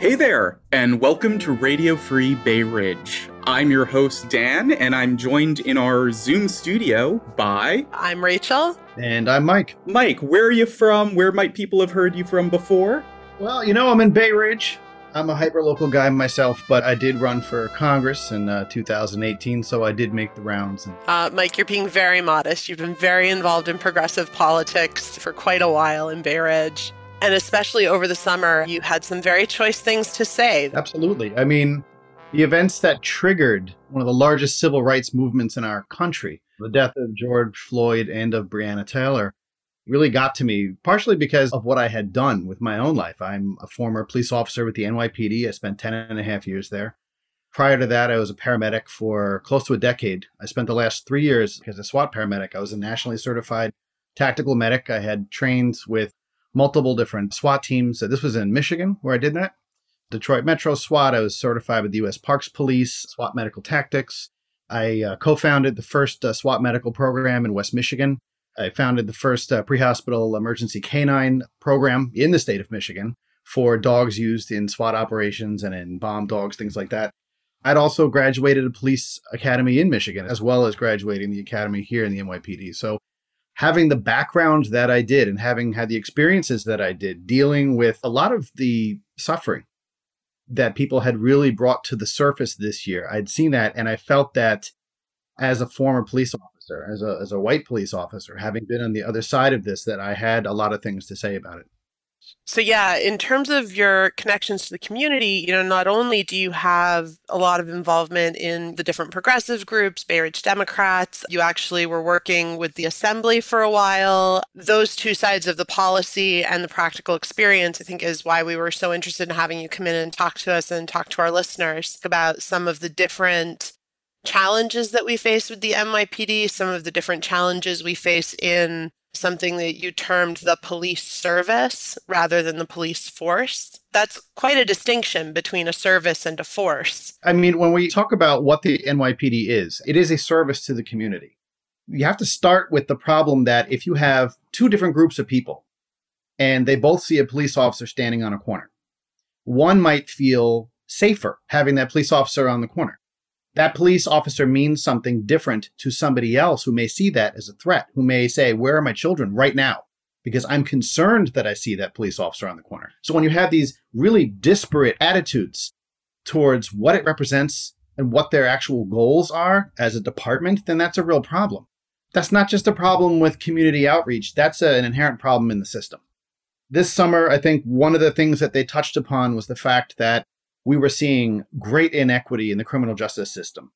Hey there, and welcome to Radio Free Bay Ridge. I'm your host, Dan, and I'm joined in our Zoom studio by. I'm Rachel. And I'm Mike. Mike, where are you from? Where might people have heard you from before? Well, you know, I'm in Bay Ridge. I'm a hyperlocal guy myself, but I did run for Congress in uh, 2018, so I did make the rounds. Uh, Mike, you're being very modest. You've been very involved in progressive politics for quite a while in Bay Ridge. And especially over the summer, you had some very choice things to say. Absolutely. I mean, the events that triggered one of the largest civil rights movements in our country, the death of George Floyd and of Breonna Taylor, really got to me, partially because of what I had done with my own life. I'm a former police officer with the NYPD. I spent 10 and a half years there. Prior to that, I was a paramedic for close to a decade. I spent the last three years as a SWAT paramedic. I was a nationally certified tactical medic. I had trained with multiple different SWAT teams. This was in Michigan where I did that. Detroit Metro SWAT. I was certified with the U.S. Parks Police, SWAT Medical Tactics. I uh, co founded the first uh, SWAT medical program in West Michigan. I founded the first uh, pre hospital emergency canine program in the state of Michigan for dogs used in SWAT operations and in bomb dogs, things like that. I'd also graduated a police academy in Michigan, as well as graduating the academy here in the NYPD. So, having the background that I did and having had the experiences that I did, dealing with a lot of the suffering that people had really brought to the surface this year, I'd seen that and I felt that as a former police officer as a as a white police officer, having been on the other side of this, that I had a lot of things to say about it. So yeah, in terms of your connections to the community, you know, not only do you have a lot of involvement in the different progressive groups, Bay Ridge Democrats, you actually were working with the assembly for a while. Those two sides of the policy and the practical experience, I think, is why we were so interested in having you come in and talk to us and talk to our listeners about some of the different challenges that we face with the NYPD, some of the different challenges we face in something that you termed the police service rather than the police force. That's quite a distinction between a service and a force. I mean, when we talk about what the NYPD is, it is a service to the community. You have to start with the problem that if you have two different groups of people and they both see a police officer standing on a corner, one might feel safer having that police officer on the corner that police officer means something different to somebody else who may see that as a threat, who may say, Where are my children right now? Because I'm concerned that I see that police officer on the corner. So when you have these really disparate attitudes towards what it represents and what their actual goals are as a department, then that's a real problem. That's not just a problem with community outreach, that's an inherent problem in the system. This summer, I think one of the things that they touched upon was the fact that we were seeing great inequity in the criminal justice system.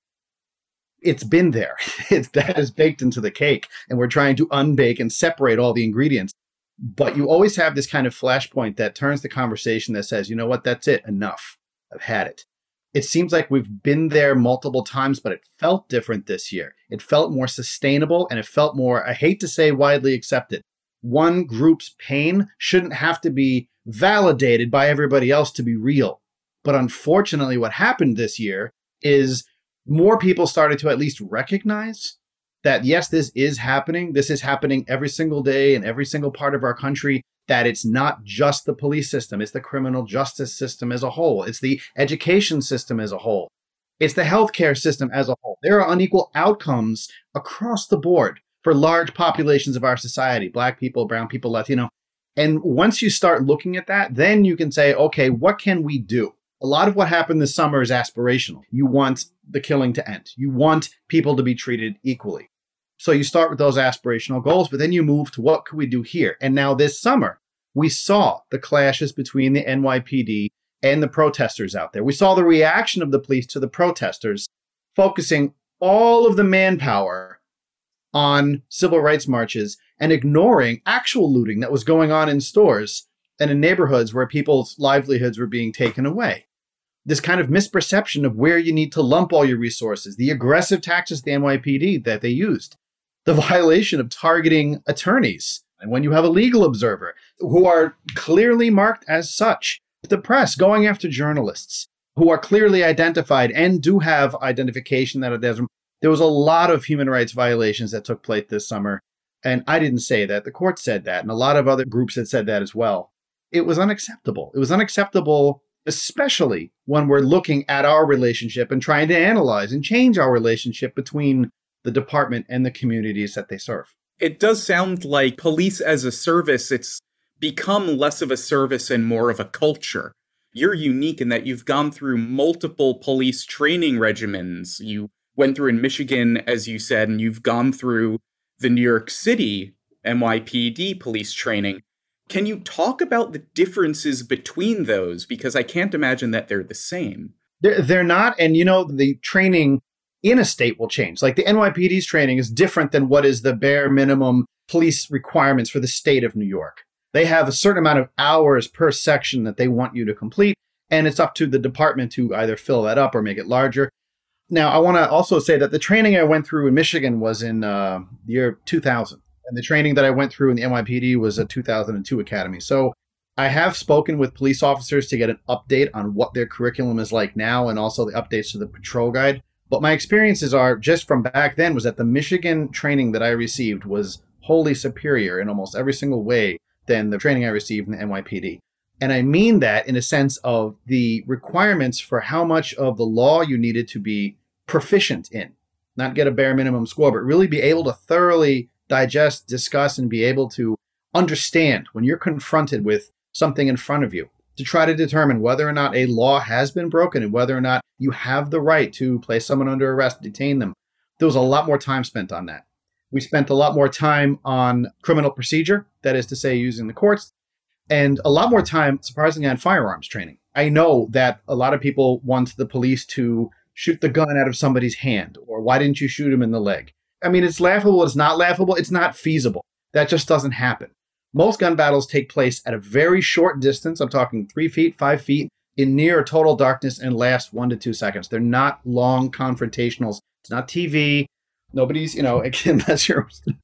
It's been there. It's, that is baked into the cake, and we're trying to unbake and separate all the ingredients. But you always have this kind of flashpoint that turns the conversation that says, you know what, that's it, enough. I've had it. It seems like we've been there multiple times, but it felt different this year. It felt more sustainable and it felt more, I hate to say widely accepted. One group's pain shouldn't have to be validated by everybody else to be real. But unfortunately, what happened this year is more people started to at least recognize that yes, this is happening. This is happening every single day in every single part of our country. That it's not just the police system, it's the criminal justice system as a whole, it's the education system as a whole, it's the healthcare system as a whole. There are unequal outcomes across the board for large populations of our society black people, brown people, Latino. And once you start looking at that, then you can say, okay, what can we do? A lot of what happened this summer is aspirational. You want the killing to end. You want people to be treated equally. So you start with those aspirational goals, but then you move to what could we do here? And now this summer, we saw the clashes between the NYPD and the protesters out there. We saw the reaction of the police to the protesters, focusing all of the manpower on civil rights marches and ignoring actual looting that was going on in stores and in neighborhoods where people's livelihoods were being taken away this kind of misperception of where you need to lump all your resources, the aggressive tactics the NYPD that they used, the violation of targeting attorneys, and when you have a legal observer who are clearly marked as such, the press going after journalists who are clearly identified and do have identification that there was a lot of human rights violations that took place this summer. And I didn't say that. The court said that. And a lot of other groups had said that as well. It was unacceptable. It was unacceptable especially when we're looking at our relationship and trying to analyze and change our relationship between the department and the communities that they serve. It does sound like police as a service, it's become less of a service and more of a culture. You're unique in that you've gone through multiple police training regimens. You went through in Michigan, as you said, and you've gone through the New York City NYPD police training. Can you talk about the differences between those? Because I can't imagine that they're the same. They're, not. And, you know, the training in a state will change. Like the NYPD's training is different than what is the bare minimum police requirements for the state of New York. They have a certain amount of hours per section that they want you to complete. And it's up to the department to either fill that up or make it larger. Now, I want to also say that the training I went through in Michigan was in uh, the year 2000. And the training that I went through in the NYPD was a 2002 academy. So I have spoken with police officers to get an update on what their curriculum is like now and also the updates to the patrol guide. But my experiences are just from back then was that the Michigan training that I received was wholly superior in almost every single way than the training I received in the NYPD. And I mean that in a sense of the requirements for how much of the law you needed to be proficient in, not get a bare minimum score, but really be able to thoroughly digest, discuss, and be able to understand when you're confronted with something in front of you to try to determine whether or not a law has been broken and whether or not you have the right to place someone under arrest, detain them. There was a lot more time spent on that. We spent a lot more time on criminal procedure, that is to say, using the courts, and a lot more time, surprisingly, on firearms training. I know that a lot of people want the police to shoot the gun out of somebody's hand, or why didn't you shoot him in the leg? I mean, it's laughable, it's not laughable, it's not feasible. That just doesn't happen. Most gun battles take place at a very short distance. I'm talking three feet, five feet, in near total darkness and last one to two seconds. They're not long confrontationals. It's not TV. Nobody's, you know, unless you're an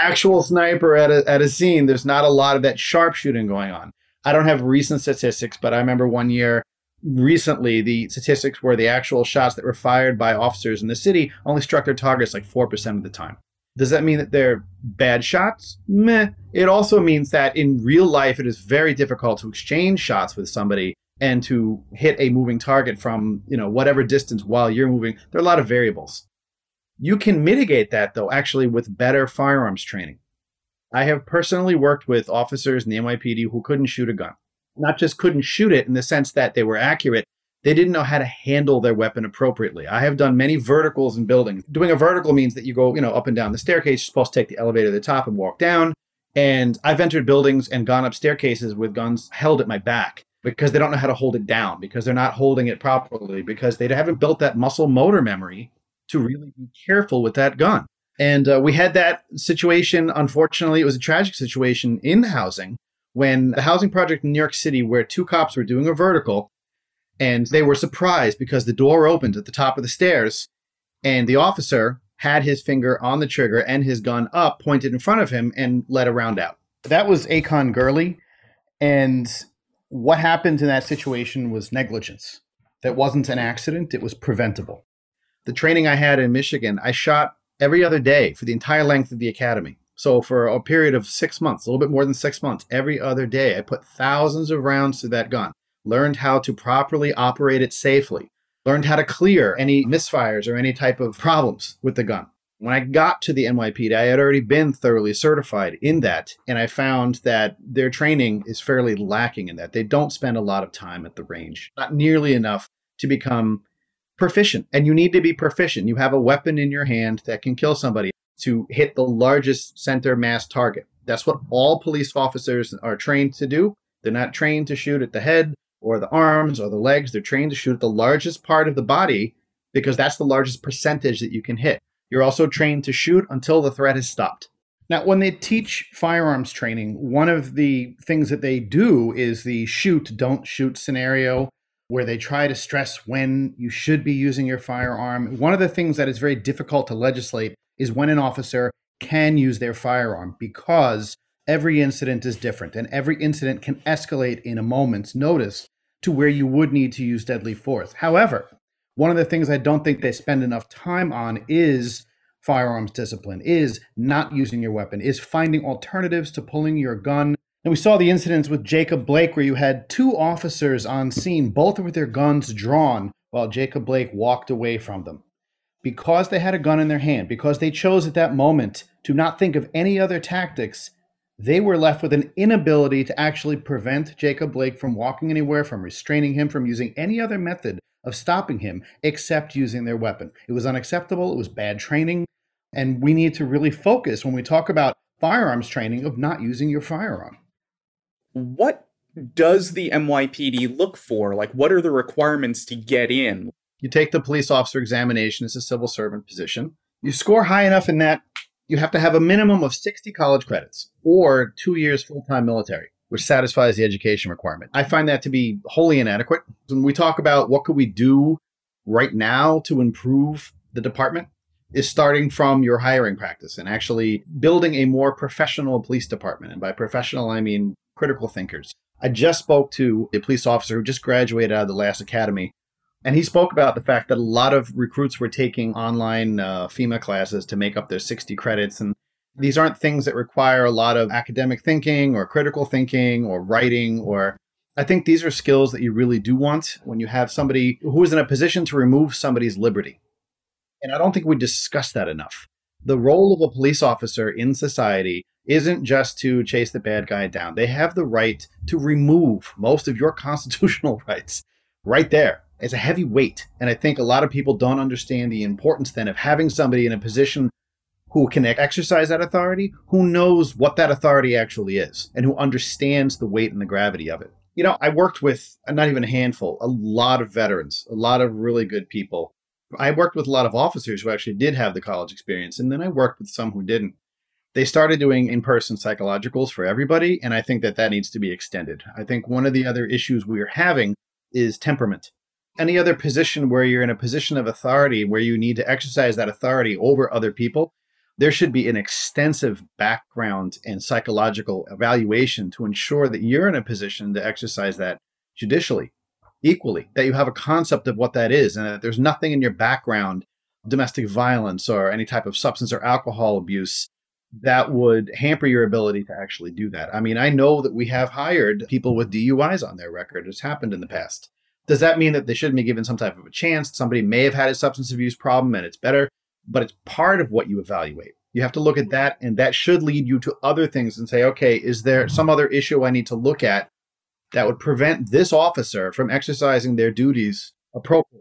actual sniper at a, at a scene, there's not a lot of that sharpshooting going on. I don't have recent statistics, but I remember one year recently the statistics were the actual shots that were fired by officers in the city only struck their targets like 4% of the time. Does that mean that they're bad shots? Meh. It also means that in real life, it is very difficult to exchange shots with somebody and to hit a moving target from, you know, whatever distance while you're moving. There are a lot of variables. You can mitigate that though, actually, with better firearms training. I have personally worked with officers in the NYPD who couldn't shoot a gun not just couldn't shoot it in the sense that they were accurate, they didn't know how to handle their weapon appropriately. I have done many verticals in buildings. Doing a vertical means that you go, you know, up and down the staircase. You're supposed to take the elevator to the top and walk down. And I've entered buildings and gone up staircases with guns held at my back because they don't know how to hold it down, because they're not holding it properly, because they haven't built that muscle motor memory to really be careful with that gun. And uh, we had that situation. Unfortunately, it was a tragic situation in housing when the housing project in New York City, where two cops were doing a vertical, and they were surprised because the door opened at the top of the stairs, and the officer had his finger on the trigger and his gun up, pointed in front of him, and let a round out. That was Akai Gurley, and what happened in that situation was negligence. That wasn't an accident, it was preventable. The training I had in Michigan, I shot every other day for the entire length of the academy. So for a period of six months, a little bit more than six months, every other day, I put thousands of rounds to that gun, learned how to properly operate it safely, learned how to clear any misfires or any type of problems with the gun. When I got to the NYPD, I had already been thoroughly certified in that, and I found that their training is fairly lacking in that. They don't spend a lot of time at the range, not nearly enough to become proficient. And you need to be proficient. You have a weapon in your hand that can kill somebody to hit the largest center mass target. That's what all police officers are trained to do. They're not trained to shoot at the head or the arms or the legs. They're trained to shoot at the largest part of the body because that's the largest percentage that you can hit. You're also trained to shoot until the threat is stopped. Now, when they teach firearms training, one of the things that they do is the shoot, don't shoot scenario, where they try to stress when you should be using your firearm. One of the things that is very difficult to legislate is when an officer can use their firearm because every incident is different and every incident can escalate in a moment's notice to where you would need to use deadly force. However, one of the things I don't think they spend enough time on is firearms discipline, is not using your weapon, is finding alternatives to pulling your gun And we saw the incidents with Jacob Blake where you had two officers on scene, both with their guns drawn, while Jacob Blake walked away from them. Because they had a gun in their hand, because they chose at that moment to not think of any other tactics, they were left with an inability to actually prevent Jacob Blake from walking anywhere, from restraining him, from using any other method of stopping him except using their weapon. It was unacceptable, it was bad training, and we need to really focus when we talk about firearms training of not using your firearm what does the NYPD look for? Like, what are the requirements to get in? You take the police officer examination as a civil servant position. You score high enough in that, you have to have a minimum of 60 college credits or two years full time military, which satisfies the education requirement. I find that to be wholly inadequate. When we talk about what could we do right now to improve the department, is starting from your hiring practice and actually building a more professional police department. And by professional, I mean critical thinkers. I just spoke to a police officer who just graduated out of the last academy, and he spoke about the fact that a lot of recruits were taking online uh, FEMA classes to make up their 60 credits. And these aren't things that require a lot of academic thinking or critical thinking or writing or I think these are skills that you really do want when you have somebody who is in a position to remove somebody's liberty. And I don't think we discuss that enough. The role of a police officer in society isn't just to chase the bad guy down. They have the right to remove most of your constitutional rights right there. It's a heavy weight. And I think a lot of people don't understand the importance then of having somebody in a position who can exercise that authority, who knows what that authority actually is, and who understands the weight and the gravity of it. You know, I worked with not even a handful, a lot of veterans, a lot of really good people. I worked with a lot of officers who actually did have the college experience, and then I worked with some who didn't. They started doing in-person psychologicals for everybody and i think that that needs to be extended. I think one of the other issues we're having is temperament. Any other position where you're in a position of authority where you need to exercise that authority over other people there should be an extensive background and psychological evaluation to ensure that you're in a position to exercise that judicially equally that you have a concept of what that is and that there's nothing in your background domestic violence or any type of substance or alcohol abuse that would hamper your ability to actually do that. I mean, I know that we have hired people with DUIs on their record. It's happened in the past. Does that mean that they shouldn't be given some type of a chance? Somebody may have had a substance abuse problem and it's better, but it's part of what you evaluate. You have to look at that, and that should lead you to other things and say, okay, is there some other issue I need to look at that would prevent this officer from exercising their duties appropriately?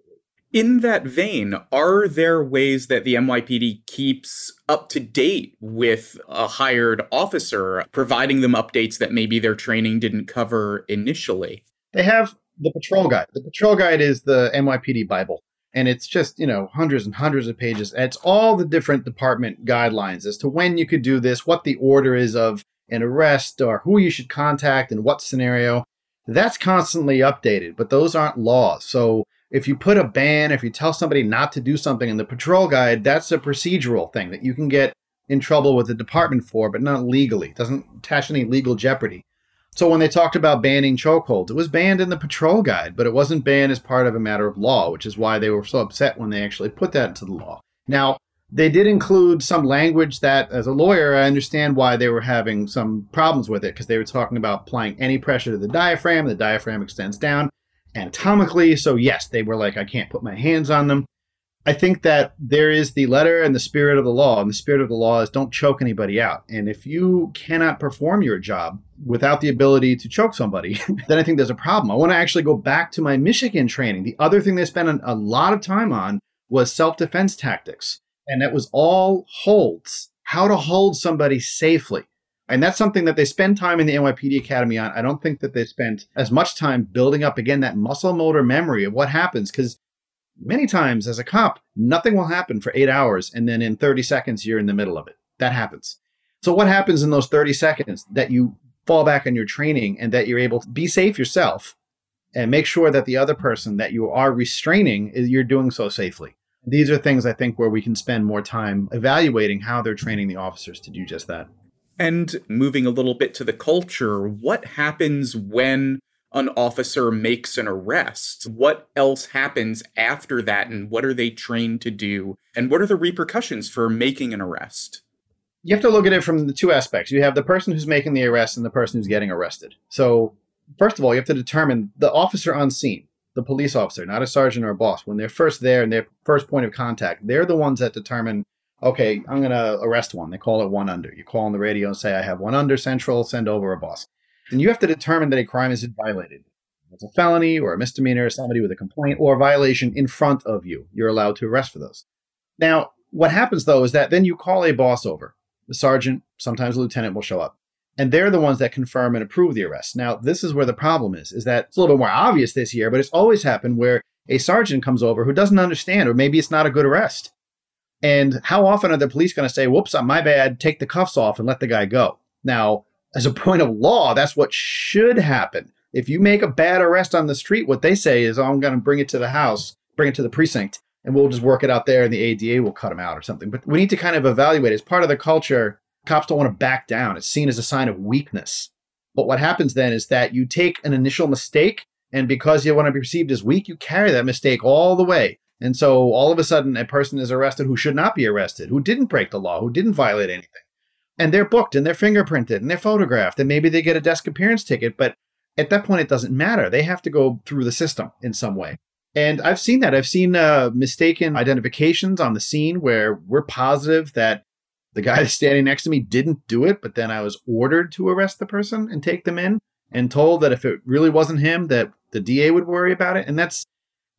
In that vein, are there ways that the NYPD keeps up to date with a hired officer, providing them updates that maybe their training didn't cover initially? They have the patrol guide. The patrol guide is the NYPD Bible. And it's just, you know, hundreds and hundreds of pages. And it's all the different department guidelines as to when you could do this, what the order is of an arrest, or who you should contact in what scenario. That's constantly updated, but those aren't laws. So if you put a ban, if you tell somebody not to do something in the patrol guide, that's a procedural thing that you can get in trouble with the department for, but not legally. It doesn't attach any legal jeopardy. So when they talked about banning chokeholds, it was banned in the patrol guide, but it wasn't banned as part of a matter of law, which is why they were so upset when they actually put that into the law. Now, they did include some language that, as a lawyer, I understand why they were having some problems with it because they were talking about applying any pressure to the diaphragm. The diaphragm extends down anatomically. So, yes, they were like, I can't put my hands on them. I think that there is the letter and the spirit of the law. And the spirit of the law is don't choke anybody out. And if you cannot perform your job without the ability to choke somebody, then I think there's a problem. I want to actually go back to my Michigan training. The other thing they spent a lot of time on was self defense tactics. And that was all holds, how to hold somebody safely. And that's something that they spend time in the NYPD Academy on. I don't think that they spent as much time building up, again, that muscle motor memory of what happens. Because many times as a cop, nothing will happen for eight hours. And then in 30 seconds, you're in the middle of it. That happens. So, what happens in those 30 seconds that you fall back on your training and that you're able to be safe yourself and make sure that the other person that you are restraining, eh, you're doing so safely? These are things I think where we can spend more time evaluating how they're training the officers to do just that. And moving a little bit to the culture, what happens when an officer makes an arrest? What else happens after that, and what are they trained to do? And what are the repercussions for making an arrest? You have to look at it from the two aspects. You have the person who's making the arrest and the person who's getting arrested. So, first of all, you have to determine the officer on scene, the police officer, not a sergeant or a boss. When they're first there and their first point of contact, they're the ones that determine okay, I'm going to arrest one. They call it one under. You call on the radio and say, I have one under central, send over a boss. And you have to determine that a crime is violated. It's a felony or a misdemeanor, somebody with a complaint or a violation in front of you. You're allowed to arrest for those. Now, what happens though is that then you call a boss over. The sergeant, sometimes a lieutenant will show up. And they're the ones that confirm and approve the arrest. Now, this is where the problem is, is that it's a little bit more obvious this year, but it's always happened where a sergeant comes over who doesn't understand, or maybe it's not a good arrest. And how often are the police going to say, whoops, I'm my bad, take the cuffs off and let the guy go? Now, as a point of law, that's what should happen. If you make a bad arrest on the street, what they say is, oh, I'm going to bring it to the house, bring it to the precinct, and we'll just work it out there and the ADA will cut him out or something. But we need to kind of evaluate. As part of the culture, cops don't want to back down. It's seen as a sign of weakness. But what happens then is that you take an initial mistake, and because you want to be perceived as weak, you carry that mistake all the way. And so all of a sudden, a person is arrested who should not be arrested, who didn't break the law, who didn't violate anything. And they're booked and they're fingerprinted and they're photographed, and maybe they get a desk appearance ticket. But at that point, it doesn't matter. They have to go through the system in some way. And I've seen that. I've seen uh, mistaken identifications on the scene where we're positive that the guy standing next to me didn't do it, but then I was ordered to arrest the person and take them in and told that if it really wasn't him, that the DA would worry about it. And that's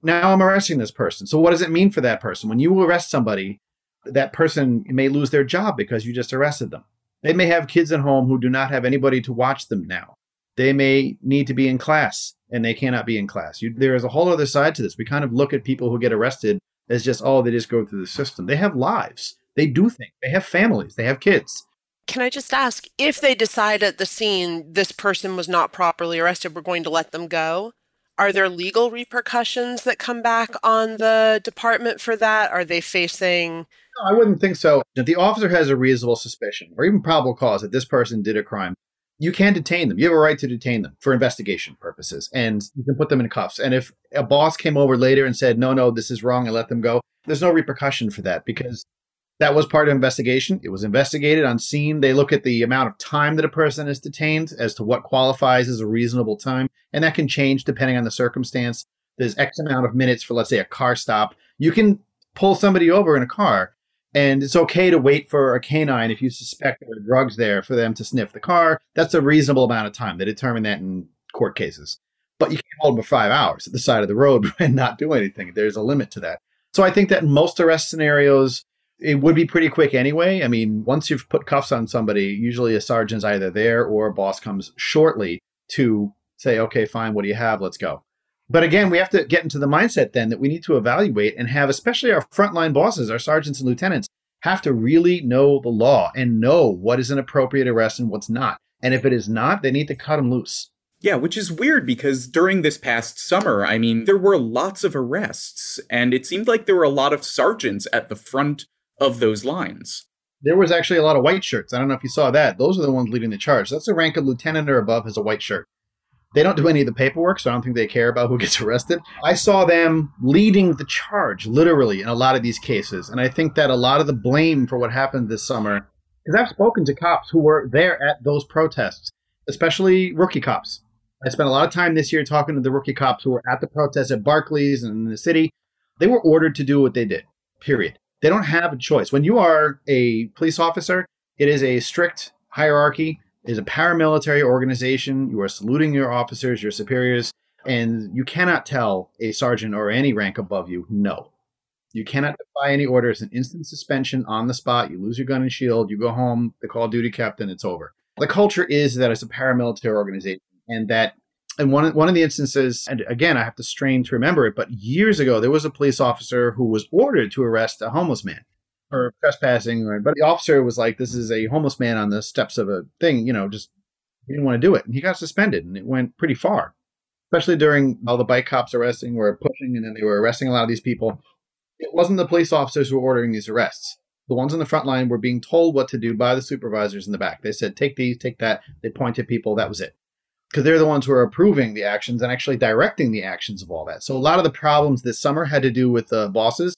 now I'm arresting this person. So what does it mean for that person? When you arrest somebody, that person may lose their job because you just arrested them. They may have kids at home who do not have anybody to watch them now. They may need to be in class and they cannot be in class. You, there is a whole other side to this. We kind of look at people who get arrested as just, oh, they just go through the system. They have lives. They do things. They have families. They have kids. Can I just ask if they decide at the scene this person was not properly arrested, we're going to let them go? Are there legal repercussions that come back on the department for that? Are they facing no, I wouldn't think so. If the officer has a reasonable suspicion or even probable cause that this person did a crime, you can detain them. You have a right to detain them for investigation purposes and you can put them in cuffs. And if a boss came over later and said, no, no, this is wrong and let them go, there's no repercussion for that because that was part of investigation. It was investigated on scene. They look at the amount of time that a person is detained as to what qualifies as a reasonable time. And that can change depending on the circumstance. There's X amount of minutes for, let's say, a car stop. You can pull somebody over in a car and it's okay to wait for a canine if you suspect there are drugs there for them to sniff the car. That's a reasonable amount of time. They determine that in court cases. But you can't hold them for five hours at the side of the road and not do anything. There's a limit to that. So I think that in most arrest scenarios, it would be pretty quick anyway. I mean, once you've put cuffs on somebody, usually a sergeant's either there or a boss comes shortly to say, okay, fine, what do you have? Let's go. But again, we have to get into the mindset then that we need to evaluate and have, especially our frontline bosses, our sergeants and lieutenants, have to really know the law and know what is an appropriate arrest and what's not. And if it is not, they need to cut them loose. Yeah, which is weird because during this past summer, I mean, there were lots of arrests, and it seemed like there were a lot of sergeants at the front of those lines. There was actually a lot of white shirts. I don't know if you saw that. Those are the ones leading the charge. That's the rank of lieutenant or above has a white shirt. They don't do any of the paperwork, so I don't think they care about who gets arrested. I saw them leading the charge, literally, in a lot of these cases. And I think that a lot of the blame for what happened this summer, because I've spoken to cops who were there at those protests, especially rookie cops. I spent a lot of time this year talking to the rookie cops who were at the protests at Barclays and in the city. They were ordered to do what they did, period. They don't have a choice. When you are a police officer, it is a strict hierarchy it is a paramilitary organization. You are saluting your officers, your superiors, and you cannot tell a sergeant or any rank above you no. You cannot defy any orders. An instant suspension on the spot. You lose your gun and shield. You go home. The call duty captain. It's over. The culture is that it's a paramilitary organization, and that and one one of the instances, and again, I have to strain to remember it, but years ago there was a police officer who was ordered to arrest a homeless man or trespassing, or, but the officer was like, "This is a homeless man on the steps of a thing," you know, just he didn't want to do it, and he got suspended, and it went pretty far, especially during all the bike cops arresting were pushing, and then they were arresting a lot of these people. It wasn't the police officers who were ordering these arrests. The ones on the front line were being told what to do by the supervisors in the back. They said, "Take these, take that." They pointed people. That was it because they're the ones who are approving the actions and actually directing the actions of all that. So a lot of the problems this summer had to do with the bosses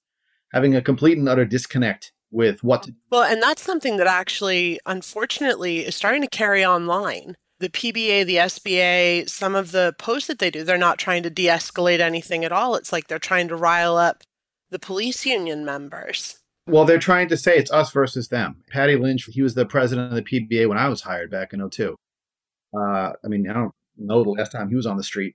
having a complete and utter disconnect with what to Well, and that's something that actually, unfortunately, is starting to carry online. The PBA, the SBA, some of the posts that they do, they're not trying to de escalate anything at all. It's like they're trying to rile up the police union members. Well, they're trying to say it's us versus them. Patty Lynch, he was the president of the PBA when I was hired back in 02. Uh, I mean, I don't know the last time he was on the street.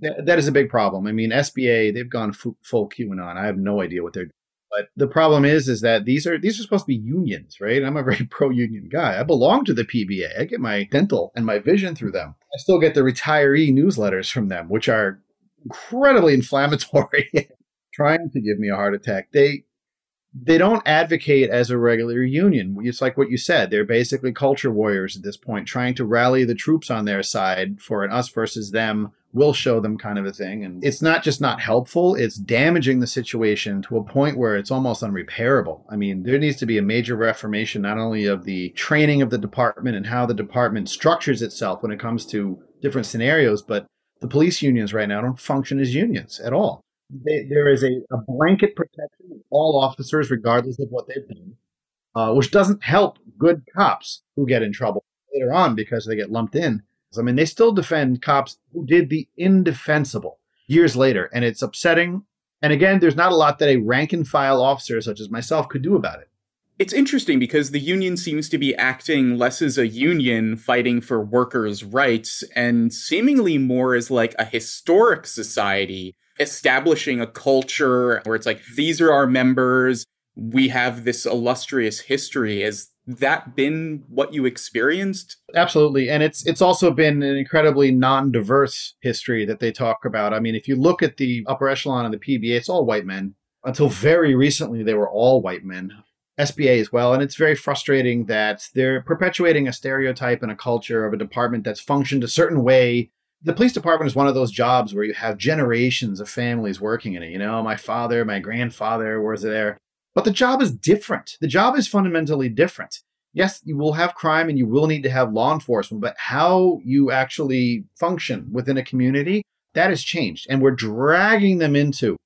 That, that is a big problem. I mean, SBA, they've gone f- full QAnon. I have no idea what they're doing. But the problem is, is that these are these are supposed to be unions, right? I'm a very pro-union guy. I belong to the PBA. I get my dental and my vision through them. I still get the retiree newsletters from them, which are incredibly inflammatory, trying to give me a heart attack. They they don't advocate as a regular union. It's like what you said. They're basically culture warriors at this point, trying to rally the troops on their side for an us versus them, we'll show them kind of a thing. And it's not just not helpful, it's damaging the situation to a point where it's almost unrepairable. I mean, there needs to be a major reformation, not only of the training of the department and how the department structures itself when it comes to different scenarios, but the police unions right now don't function as unions at all they, there is a, a, blanket protection of all officers, regardless of what they've done, uh, which doesn't help good cops who get in trouble later on because they get lumped in. I mean, they still defend cops who did the indefensible years later, and it's upsetting. And again, there's not a lot that a rank and file officer such as myself could do about it. It's interesting because the union seems to be acting less as a union fighting for workers' rights and seemingly more as like a historic society establishing a culture where it's like, these are our members, we have this illustrious history. Has that been what you experienced? Absolutely. And it's it's also been an incredibly non-diverse history that they talk about. I mean, if you look at the upper echelon of the PBA, it's all white men. Until very recently, they were all white men. SBA as well. And it's very frustrating that they're perpetuating a stereotype and a culture of a department that's functioned a certain way the police department is one of those jobs where you have generations of families working in it. You know, my father, my grandfather was there. But the job is different. The job is fundamentally different. Yes, you will have crime and you will need to have law enforcement, but how you actually function within a community, that has changed. And we're dragging them into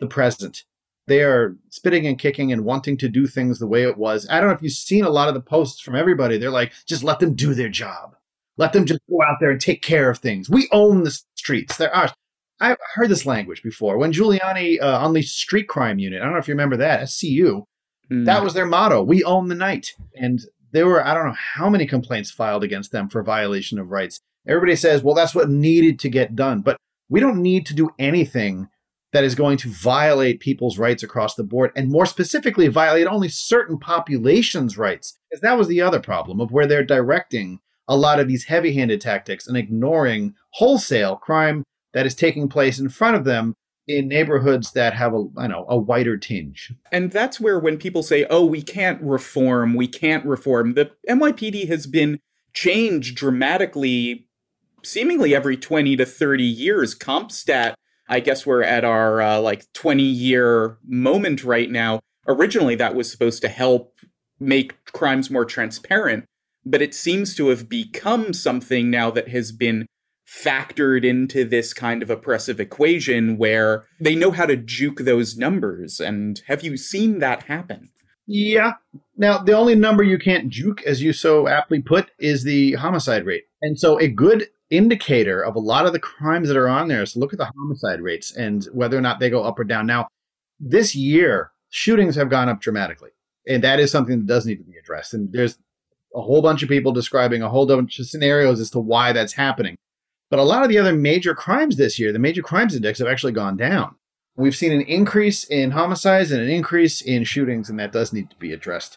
the present. They are spitting and kicking and wanting to do things the way it was. I don't know if you've seen a lot of the posts from everybody. They're like, just let them do their job let them just go out there and take care of things. We own the streets. They're ours. I've heard this language before. When Giuliani uh, unleashed Street Crime Unit, I don't know if you remember that, SCU, mm. that was their motto. We own the night. And there were, I don't know how many complaints filed against them for violation of rights. Everybody says, well, that's what needed to get done. But we don't need to do anything that is going to violate people's rights across the board, and more specifically, violate only certain populations' rights. Because that was the other problem of where they're directing a lot of these heavy handed tactics and ignoring wholesale crime that is taking place in front of them in neighborhoods that have a I know a whiter tinge. And that's where when people say, "Oh, we can't reform, we can't reform," the NYPD has been changed dramatically seemingly every 20 to 30 years. CompStat, I guess we're at our uh, like 20 year moment right now. Originally that was supposed to help make crimes more transparent but it seems to have become something now that has been factored into this kind of oppressive equation where they know how to juke those numbers. And have you seen that happen? Yeah. Now, the only number you can't juke, as you so aptly put, is the homicide rate. And so, a good indicator of a lot of the crimes that are on there is look at the homicide rates and whether or not they go up or down. Now, this year, shootings have gone up dramatically. And that is something that does need to be addressed. And there's a whole bunch of people describing a whole bunch of scenarios as to why that's happening. But a lot of the other major crimes this year, the major crimes index have actually gone down. We've seen an increase in homicides and an increase in shootings, and that does need to be addressed.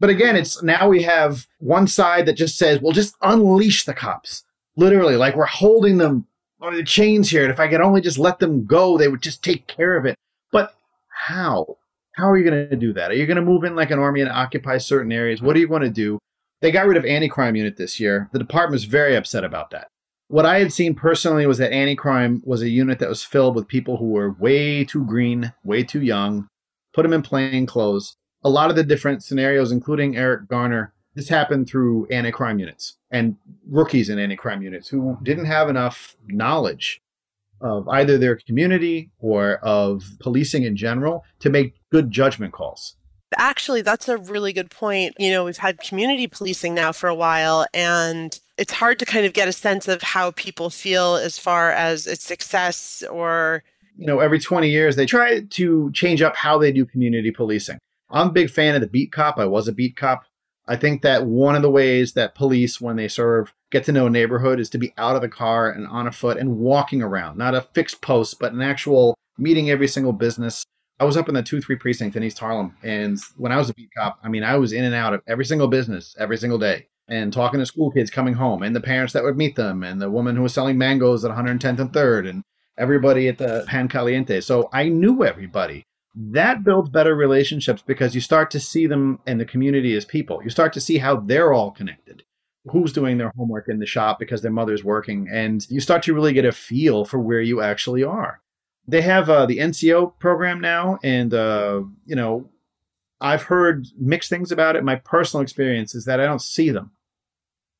But again, it's now we have one side that just says, well, just unleash the cops. Literally, like we're holding them on the chains here. And if I could only just let them go, they would just take care of it. But how? How are you going to do that? Are you going to move in like an army and occupy certain areas? What are you going to do? They got rid of anti-crime unit this year. The department was very upset about that. What I had seen personally was that anti-crime was a unit that was filled with people who were way too green, way too young, put them in plain clothes. A lot of the different scenarios, including Eric Garner, this happened through anti-crime units and rookies in anti-crime units who didn't have enough knowledge of either their community or of policing in general to make good judgment calls. Actually, that's a really good point. You know, we've had community policing now for a while, and it's hard to kind of get a sense of how people feel as far as its success or. You know, every 20 years, they try to change up how they do community policing. I'm a big fan of the beat cop. I was a beat cop. I think that one of the ways that police, when they serve, get to know a neighborhood is to be out of the car and on a foot and walking around, not a fixed post, but an actual meeting every single business. I was up in the 2 3 precinct in East Harlem. And when I was a beat cop, I mean, I was in and out of every single business every single day and talking to school kids coming home and the parents that would meet them and the woman who was selling mangoes at 110th and 3rd and everybody at the Pan Caliente. So I knew everybody. That builds better relationships because you start to see them in the community as people. You start to see how they're all connected. Who's doing their homework in the shop because their mother's working, and you start to really get a feel for where you actually are they have uh, the NCO program now, and uh, you know, I've heard mixed things about it. My personal experience is that I don't see them.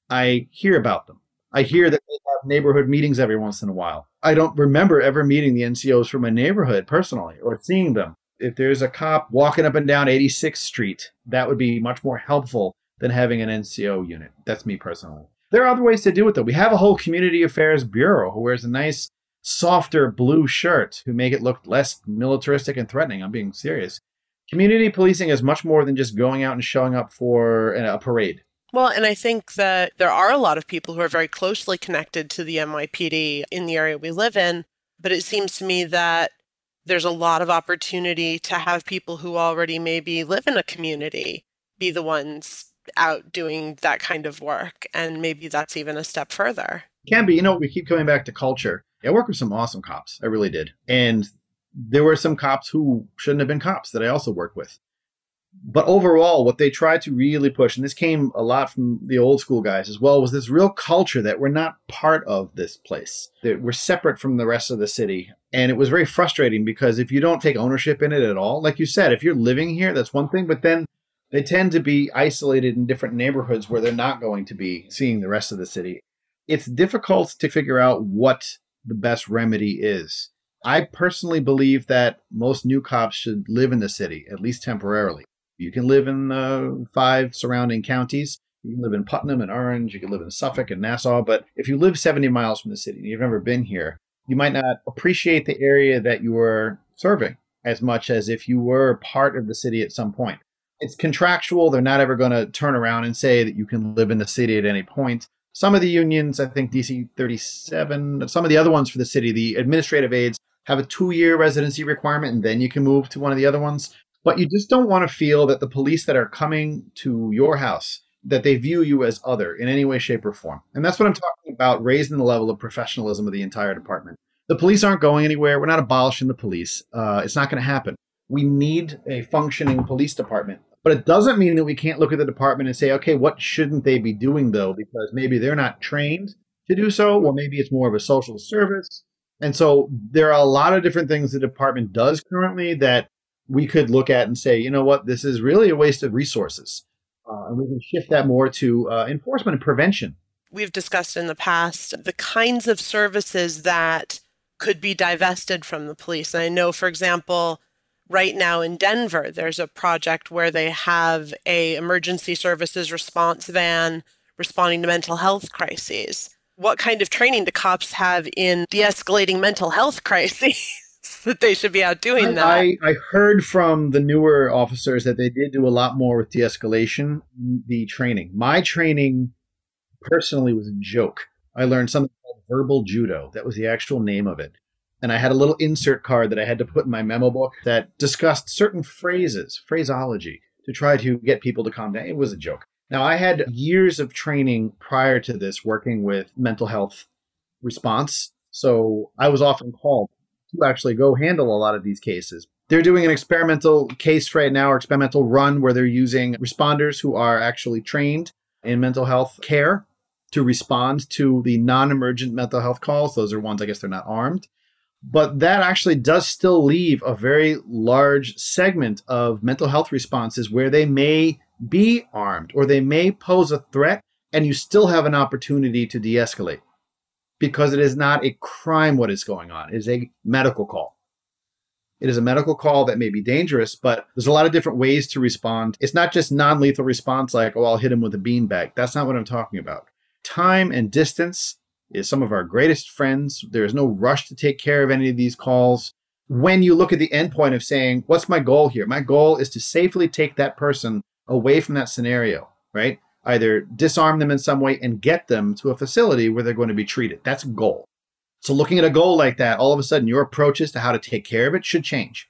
I hear about them. I hear that they have neighborhood meetings every once in a while. I don't remember ever meeting the NCOs from my neighborhood personally or seeing them. If there's a cop walking up and down 86th Street, that would be much more helpful than having an NCO unit. That's me personally. There are other ways to do it though. We have a whole community affairs bureau who wears a nice softer blue shirts who make it look less militaristic and threatening. I'm being serious. Community policing is much more than just going out and showing up for a parade. Well, and I think that there are a lot of people who are very closely connected to the NYPD in the area we live in, but it seems to me that there's a lot of opportunity to have people who already maybe live in a community be the ones out doing that kind of work. And maybe that's even a step further. Can be. You know, we keep coming back to culture. I worked with some awesome cops. I really did. And there were some cops who shouldn't have been cops that I also worked with. But overall, what they tried to really push, and this came a lot from the old school guys as well, was this real culture that we're not part of this place, that we're separate from the rest of the city. And it was very frustrating because if you don't take ownership in it at all, like you said, if you're living here, that's one thing, but then they tend to be isolated in different neighborhoods where they're not going to be seeing the rest of the city. It's difficult to figure out what the best remedy is. I personally believe that most new cops should live in the city, at least temporarily. You can live in the five surrounding counties. You can live in Putnam and Orange. You can live in Suffolk and Nassau. But if you live 70 miles from the city and you've never been here, you might not appreciate the area that you are serving as much as if you were part of the city at some point. It's contractual. They're not ever going to turn around and say that you can live in the city at any point. Some of the unions, I think DC 37, some of the other ones for the city, the administrative aides have a two year residency requirement and then you can move to one of the other ones. But you just don't want to feel that the police that are coming to your house that they view you as other in any way, shape, or form. And that's what I'm talking about, raising the level of professionalism of the entire department. The police aren't going anywhere. We're not abolishing the police. Uh, it's not going to happen. We need a functioning police department. But it doesn't mean that we can't look at the department and say, okay, what shouldn't they be doing though? Because maybe they're not trained to do so, or maybe it's more of a social service. And so there are a lot of different things the department does currently that we could look at and say, you know what, this is really a waste of resources. Uh, and we can shift that more to uh, enforcement and prevention. We've discussed in the past the kinds of services that could be divested from the police. And I know, for example, right now in Denver, there's a project where they have a emergency services response van responding to mental health crises. What kind of training do cops have in de-escalating mental health crises? that they should be out doing that. I, I heard from the newer officers that they did do a lot more with de escalation, the training. My training personally was a joke. I learned something called verbal judo. That was the actual name of it and I had a little insert card that I had to put in my memo book that discussed certain phrases, phraseology, to try to get people to calm down. It was a joke. Now, I had years of training prior to this working with mental health response. So I was often called to actually go handle a lot of these cases. They're doing an experimental case right now, or experimental run, where they're using responders who are actually trained in mental health care to respond to the non emergent mental health calls. Those are ones, I guess, they're not armed but that actually does still leave a very large segment of mental health responses where they may be armed or they may pose a threat and you still have an opportunity to de-escalate because it is not a crime what is going on it is a medical call It is a medical call that may be dangerous, but there's a lot of different ways to respond. It's not just non lethal response like, oh, I'll hit him with a beanbag. That's not what I'm talking about. Time and distance is some of our greatest friends. There is no rush to take care of any of these calls. When you look at the endpoint of saying, what's my goal here? My goal is to safely take that person away from that scenario, right? Either disarm them in some way and get them to a facility where they're going to be treated. That's a goal. So, looking at a goal like that, all of a sudden your approaches to how to take care of it should change.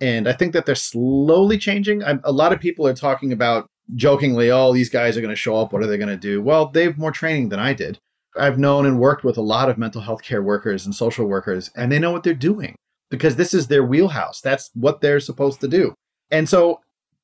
And I think that they're slowly changing. A lot of people are talking about jokingly, oh, these guys are going to show up. What are they going to do? Well, they have more training than I did. I've known and worked with a lot of mental health care workers and social workers, and they know what they're doing because this is their wheelhouse. That's what they're supposed to do. And so,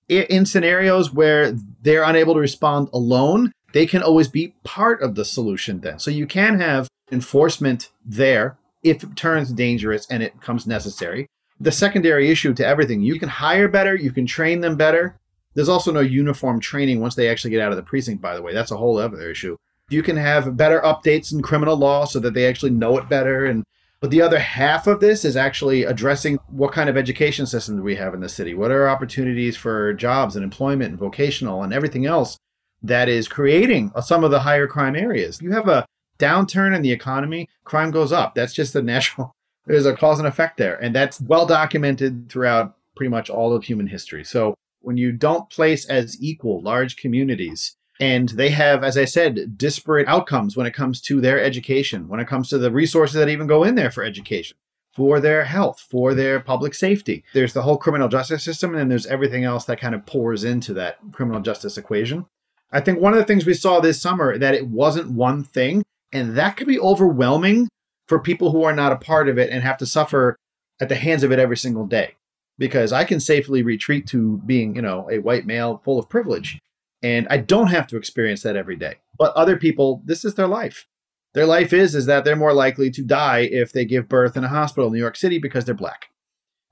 in scenarios where they're unable to respond alone, they can always be part of the solution then. So, you can have enforcement there if it turns dangerous and it becomes necessary. The secondary issue to everything, you can hire better, you can train them better. There's also no uniform training once they actually get out of the precinct, by the way. That's a whole other issue. You can have better updates in criminal law so that they actually know it better. And but the other half of this is actually addressing what kind of education system do we have in the city? What are opportunities for jobs and employment and vocational and everything else that is creating some of the higher crime areas? You have a downturn in the economy, crime goes up. That's just a natural, there's a cause and effect there. And that's well documented throughout pretty much all of human history. So when you don't place as equal large communities, and they have, as I said, disparate outcomes when it comes to their education, when it comes to the resources that even go in there for education, for their health, for their public safety. There's the whole criminal justice system, and then there's everything else that kind of pours into that criminal justice equation. I think one of the things we saw this summer that it wasn't one thing, and that can be overwhelming for people who are not a part of it and have to suffer at the hands of it every single day. Because I can safely retreat to being, you know, a white male full of privilege. And I don't have to experience that every day. But other people, this is their life. Their life is is that they're more likely to die if they give birth in a hospital in New York City because they're black.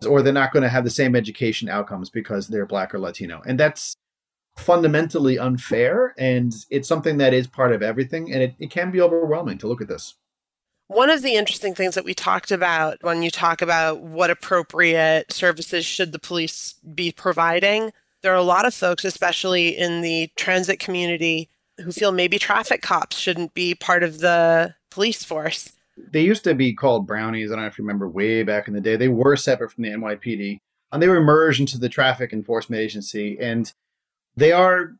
Or they're not going to have the same education outcomes because they're black or Latino. And that's fundamentally unfair and it's something that is part of everything and it, it can be overwhelming to look at this one of the interesting things that we talked about when you talk about what appropriate services should the police be providing there are a lot of folks especially in the transit community who feel maybe traffic cops shouldn't be part of the police force they used to be called brownies i don't know if you remember way back in the day they were separate from the nypd and they were merged into the traffic enforcement agency and they are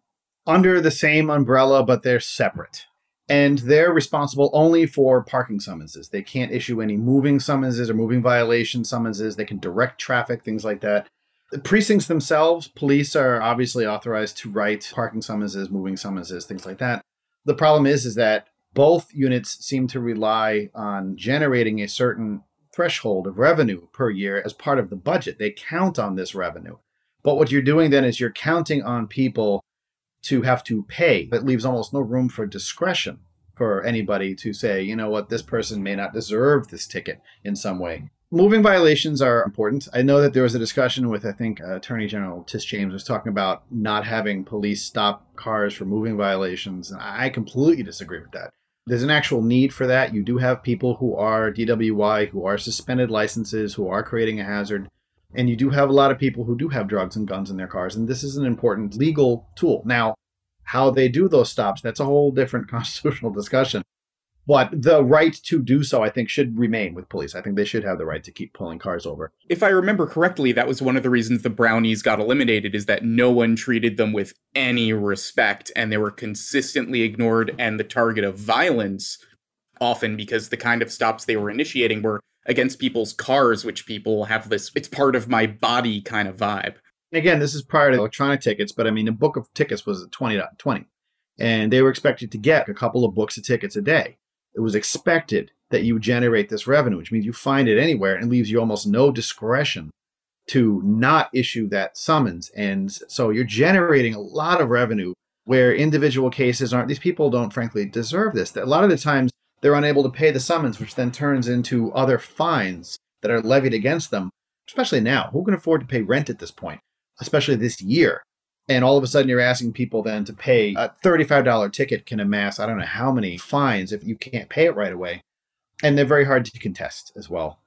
under the same umbrella, but they're separate. And they're responsible only for parking summonses. They can't issue any moving summonses or moving violation summonses. They can direct traffic, things like that. The precincts themselves, police are obviously authorized to write parking summonses, moving summonses, things like that. The problem is, is that both units seem to rely on generating a certain threshold of revenue per year as part of the budget. They count on this revenue. But what you're doing then is you're counting on people to have to pay. That leaves almost no room for discretion for anybody to say, you know what, this person may not deserve this ticket in some way. Moving violations are important. I know that there was a discussion with, I think, uh, Attorney General Tish James was talking about not having police stop cars for moving violations. And I completely disagree with that. There's an actual need for that. You do have people who are DWI, who are suspended licenses, who are creating a hazard. And you do have a lot of people who do have drugs and guns in their cars. And this is an important legal tool. Now, how they do those stops, that's a whole different constitutional discussion. But the right to do so, I think, should remain with police. I think they should have the right to keep pulling cars over. If I remember correctly, that was one of the reasons the brownies got eliminated is that no one treated them with any respect and they were consistently ignored and the target of violence, often because the kind of stops they were initiating were against people's cars, which people have this it's part of my body kind of vibe. Again, this is prior to electronic tickets, but I mean, a book of tickets was 20.20. 20 and they were expected to get a couple of books of tickets a day. It was expected that you generate this revenue, which means you find it anywhere and leaves you almost no discretion to not issue that summons. And so you're generating a lot of revenue where individual cases aren't, these people don't frankly deserve this. A lot of the times they're unable to pay the summons, which then turns into other fines that are levied against them, especially now. Who can afford to pay rent at this point, especially this year? And all of a sudden, you're asking people then to pay a $35 ticket can amass, I don't know how many fines if you can't pay it right away. And they're very hard to contest as well.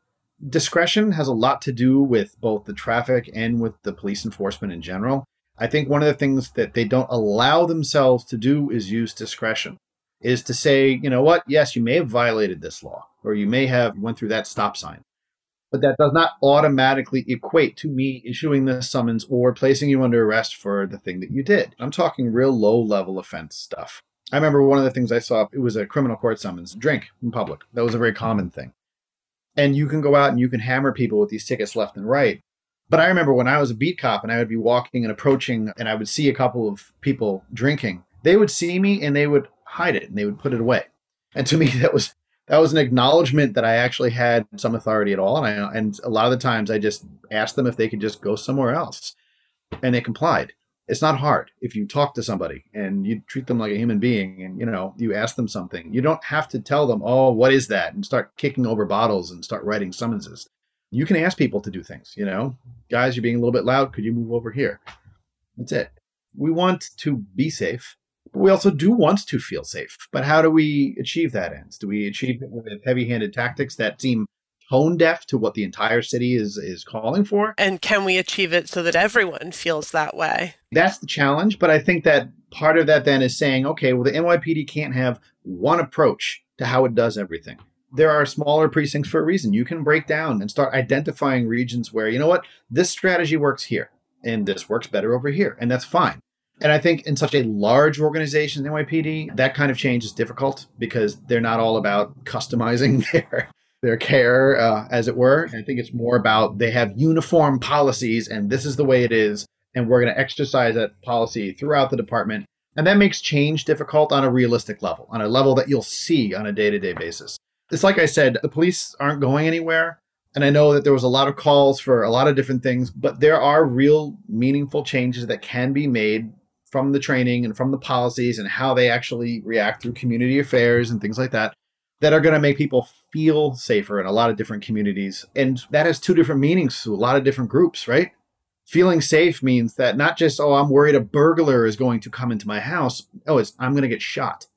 discretion has a lot to do with both the traffic and with the police enforcement in general. I think one of the things that they don't allow themselves to do is use discretion. Is to say, you know what? Yes, you may have violated this law, or you may have went through that stop sign, but that does not automatically equate to me issuing the summons or placing you under arrest for the thing that you did. I'm talking real low level offense stuff. I remember one of the things I saw, it was a criminal court summons, drink in public. That was a very common thing. And you can go out and you can hammer people with these tickets left and right. But I remember when I was a beat cop and I would be walking and approaching and I would see a couple of people drinking, they would see me and they would hide it and they would put it away. And to me, that was that was an acknowledgement that I actually had some authority at all. And I and a lot of the times I just asked them if they could just go somewhere else, and they complied. It's not hard if you talk to somebody and you treat them like a human being, and you know you ask them something. You don't have to tell them, "Oh, what is that?" and start kicking over bottles and start writing summonses. You can ask people to do things. You know, guys, you're being a little bit loud. Could you move over here? That's it. We want to be safe but we also do want to feel safe. But how do we achieve that ends? Do we achieve it with heavy-handed tactics that seem tone deaf to what the entire city is is calling for? And can we achieve it so that everyone feels that way? That's the challenge, but I think that part of that then is saying, okay, well the NYPD can't have one approach to how it does everything. There are smaller precincts for a reason. You can break down and start identifying regions where, you know what, this strategy works here and this works better over here, and that's fine. And I think in such a large organization, the NYPD, that kind of change is difficult because they're not all about customizing their their care, uh, as it were. I think it's more about they have uniform policies, and this is the way it is, and we're going to exercise that policy throughout the department. And that makes change difficult on a realistic level, on a level that you'll see on a day to day basis. It's like I said, the police aren't going anywhere. And I know that there was a lot of calls for a lot of different things, but there are real meaningful changes that can be made from the training and from the policies and how they actually react through community affairs and things like that that are going to make people feel safer in a lot of different communities. And that has two different meanings to a lot of different groups, right? Feeling safe means that not just, oh, I'm worried a burglar is going to come into my house. Oh, it's, I'm going to get shot.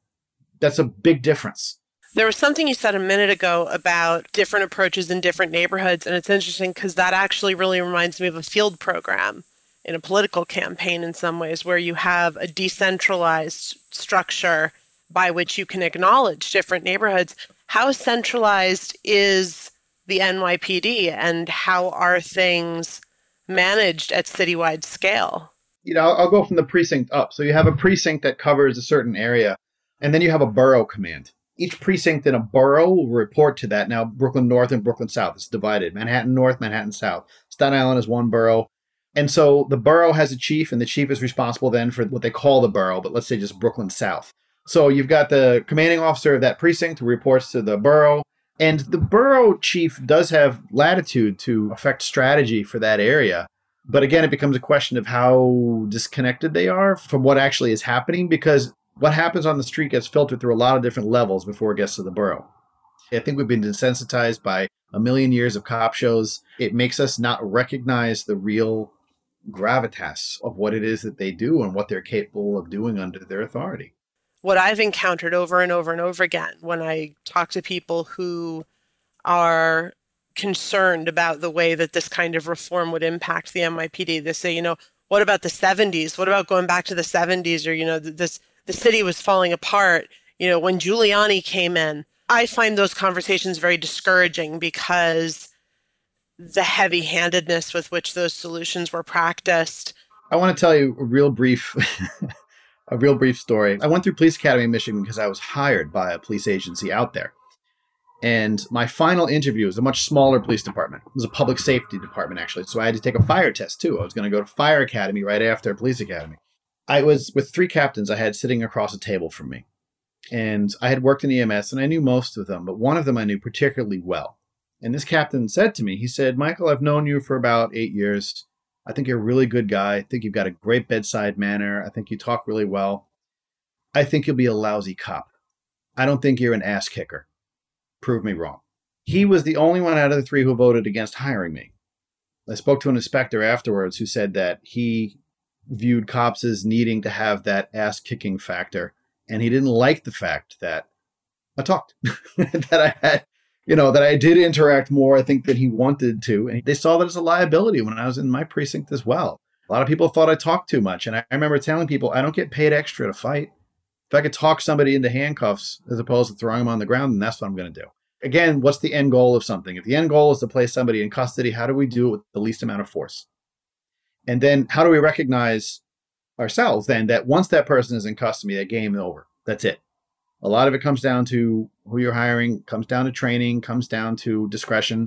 That's a big difference. There was something you said a minute ago about different approaches in different neighborhoods. And it's interesting because that actually really reminds me of a field program in a political campaign in some ways, where you have a decentralized structure by which you can acknowledge different neighborhoods. How centralized is the NYPD and how are things managed at citywide scale? You know, I'll go from the precinct up. So you have a precinct that covers a certain area, and then you have a borough command. Each precinct in a borough will report to that. Now, Brooklyn North and Brooklyn South is divided. Manhattan North, Manhattan South. Staten Island is one borough. And so the borough has a chief, and the chief is responsible then for what they call the borough, but let's say just Brooklyn South. So you've got the commanding officer of that precinct who reports to the borough. And the borough chief does have latitude to affect strategy for that area. But again, it becomes a question of how disconnected they are from what actually is happening because what happens on the street gets filtered through a lot of different levels before it gets to the borough. I think we've been desensitized by a million years of cop shows. It makes us not recognize the real gravitas of what it is that they do and what they're capable of doing under their authority. What I've encountered over and over and over again when I talk to people who are concerned about the way that this kind of reform would impact the NYPD, they say, you know, what about the 70s? What about going back to the 70s or, you know, this the city was falling apart, you know, when Giuliani came in. I find those conversations very discouraging because the heavy handedness with which those solutions were practiced. I want to tell you a real brief. a real brief story. I went through Police Academy in Michigan because I was hired by a police agency out there. And my final interview was a much smaller police department. It was a public safety department, actually. So I had to take a fire test, too. I was going to go to Fire Academy right after Police Academy. I was with three captains I had sitting across a table from me. And I had worked in EMS and I knew most of them, but one of them I knew particularly well. And this captain said to me, he said, Michael, I've known you for about eight years. I think you're a really good guy. I think you've got a great bedside manner. I think you talk really well. I think you'll be a lousy cop. I don't think you're an ass kicker. Prove me wrong. He was the only one out of the three who voted against hiring me. I spoke to an inspector afterwards who said that he viewed cops as needing to have that ass kicking factor. And he didn't like the fact that I talked, that I had you know, that I did interact more, I think, than he wanted to. And they saw that as a liability when I was in my precinct as well. A lot of people thought I talked too much. And I remember telling people, I don't get paid extra to fight. If I could talk somebody into handcuffs as opposed to throwing them on the ground, then that's what I'm going to do. Again, what's the end goal of something? If the end goal is to place somebody in custody, how do we do it with the least amount of force? And then how do we recognize ourselves then that once that person is in custody, that game is over. That's it. A lot of it comes down to who you're hiring, comes down to training, comes down to discretion.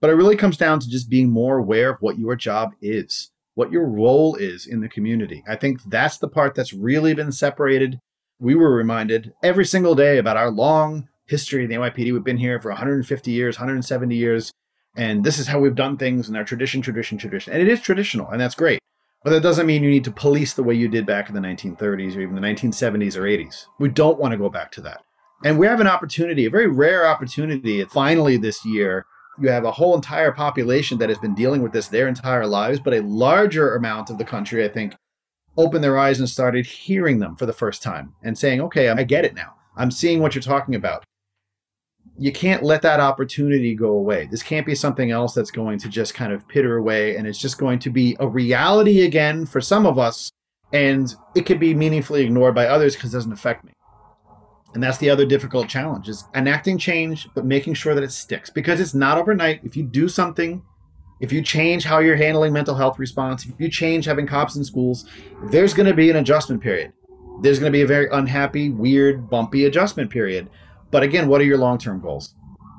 But it really comes down to just being more aware of what your job is, what your role is in the community. I think that's the part that's really been separated. We were reminded every single day about our long history of the NYPD. We've been here for 150 years, 170 years, and this is how we've done things in our tradition, tradition, tradition. And it is traditional, and that's great. But that doesn't mean you need to police the way you did back in the 1930s or even the 1970s or 80s. We don't want to go back to that. And we have an opportunity, a very rare opportunity, finally this year. You have a whole entire population that has been dealing with this their entire lives, but a larger amount of the country, I think, opened their eyes and started hearing them for the first time and saying, okay, I get it now. I'm seeing what you're talking about you can't let that opportunity go away. This can't be something else that's going to just kind of pitter away and it's just going to be a reality again for some of us and it could be meaningfully ignored by others because it doesn't affect me. And that's the other difficult challenge is enacting change but making sure that it sticks because it's not overnight. If you do something, if you change how you're handling mental health response, if you change having cops in schools, there's going to be an adjustment period. There's going to be a very unhappy, weird, bumpy adjustment period but again, what are your long term goals?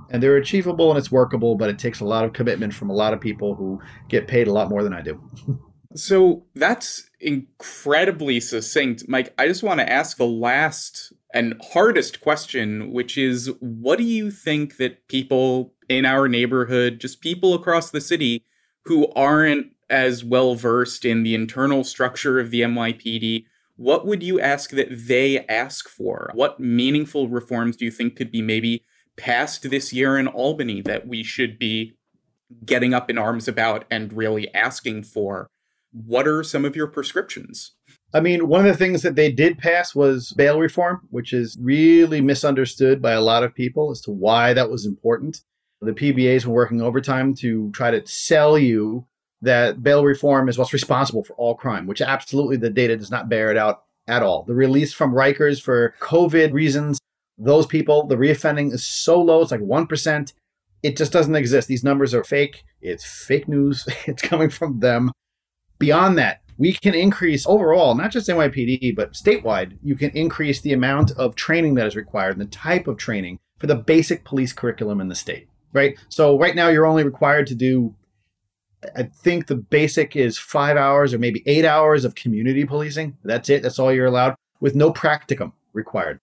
And they're achievable and it's workable, but it takes a lot of commitment from a lot of people who get paid a lot more than I do. so that's incredibly succinct. Mike, I just want to ask the last and hardest question, which is what do you think that people in our neighborhood, just people across the city who aren't as well versed in the internal structure of the NYPD, what would you ask that they ask for? What meaningful reforms do you think could be maybe passed this year in Albany that we should be getting up in arms about and really asking for? What are some of your prescriptions? I mean, one of the things that they did pass was bail reform, which is really misunderstood by a lot of people as to why that was important. The PBAs were working overtime to try to sell you that bail reform is what's responsible for all crime, which absolutely the data does not bear it out at all. The release from Rikers for COVID reasons, those people, the reoffending is so low, it's like 1%. It just doesn't exist. These numbers are fake. It's fake news. It's coming from them. Beyond that, we can increase overall, not just NYPD, but statewide, you can increase the amount of training that is required and the type of training for the basic police curriculum in the state, right? So right now you're only required to do I think the basic is five hours or maybe eight hours of community policing. That's it. That's all you're allowed with no practicum required.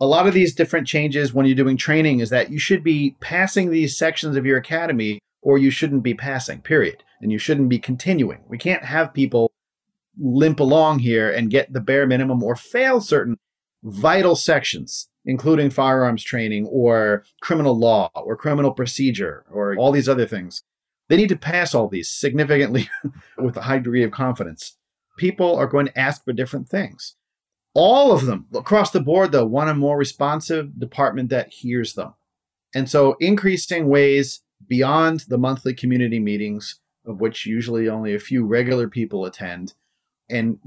A lot of these different changes when you're doing training is that you should be passing these sections of your academy or you shouldn't be passing, period. And you shouldn't be continuing. We can't have people limp along here and get the bare minimum or fail certain vital sections, including firearms training or criminal law or criminal procedure or all these other things. They need to pass all these significantly with a high degree of confidence. People are going to ask for different things. All of them across the board, though, want a more responsive department that hears them. And so, increasing ways beyond the monthly community meetings, of which usually only a few regular people attend, and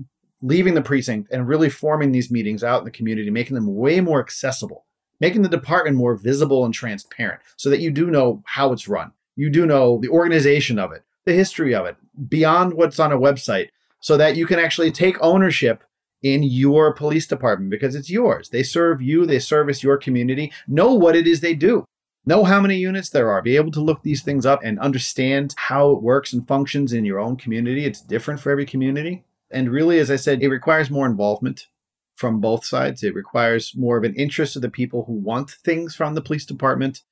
leaving the precinct and really forming these meetings out in the community, making them way more accessible, making the department more visible and transparent so that you do know how it's run you do know the organization of it, the history of it, beyond what's on a website, so that you can actually take ownership in your police department because it's yours. They serve you, they service your community. Know what it is they do. Know how many units there are. Be able to look these things up and understand how it works and functions in your own community. It's different for every community. And really, as I said, it requires more involvement from both sides. It requires more of an interest of the people who want things from the police department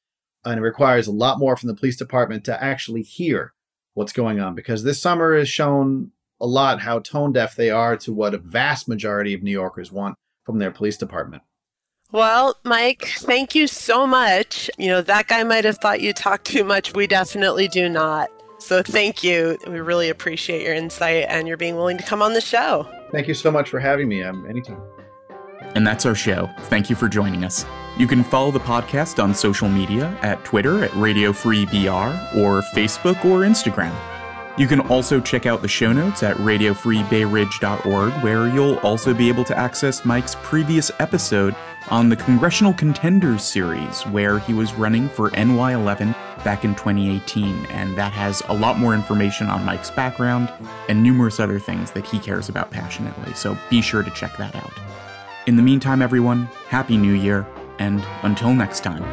and it requires a lot more from the police department to actually hear what's going on because this summer has shown a lot how tone deaf they are to what a vast majority of New Yorkers want from their police department. Well, Mike, thank you so much. You know, that guy might have thought you talked too much. We definitely do not. So thank you. We really appreciate your insight and your being willing to come on the show. Thank you so much for having me. Um, anytime. And that's our show. Thank you for joining us. You can follow the podcast on social media at Twitter at Radio Free BR or Facebook or Instagram. You can also check out the show notes at radiofreebayridge.org, where you'll also be able to access Mike's previous episode on the Congressional Contenders series, where he was running for NY11 back in 2018, and that has a lot more information on Mike's background and numerous other things that he cares about passionately, so be sure to check that out. In the meantime, everyone, Happy New Year, and until next time,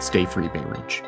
stay free, Bay Ridge.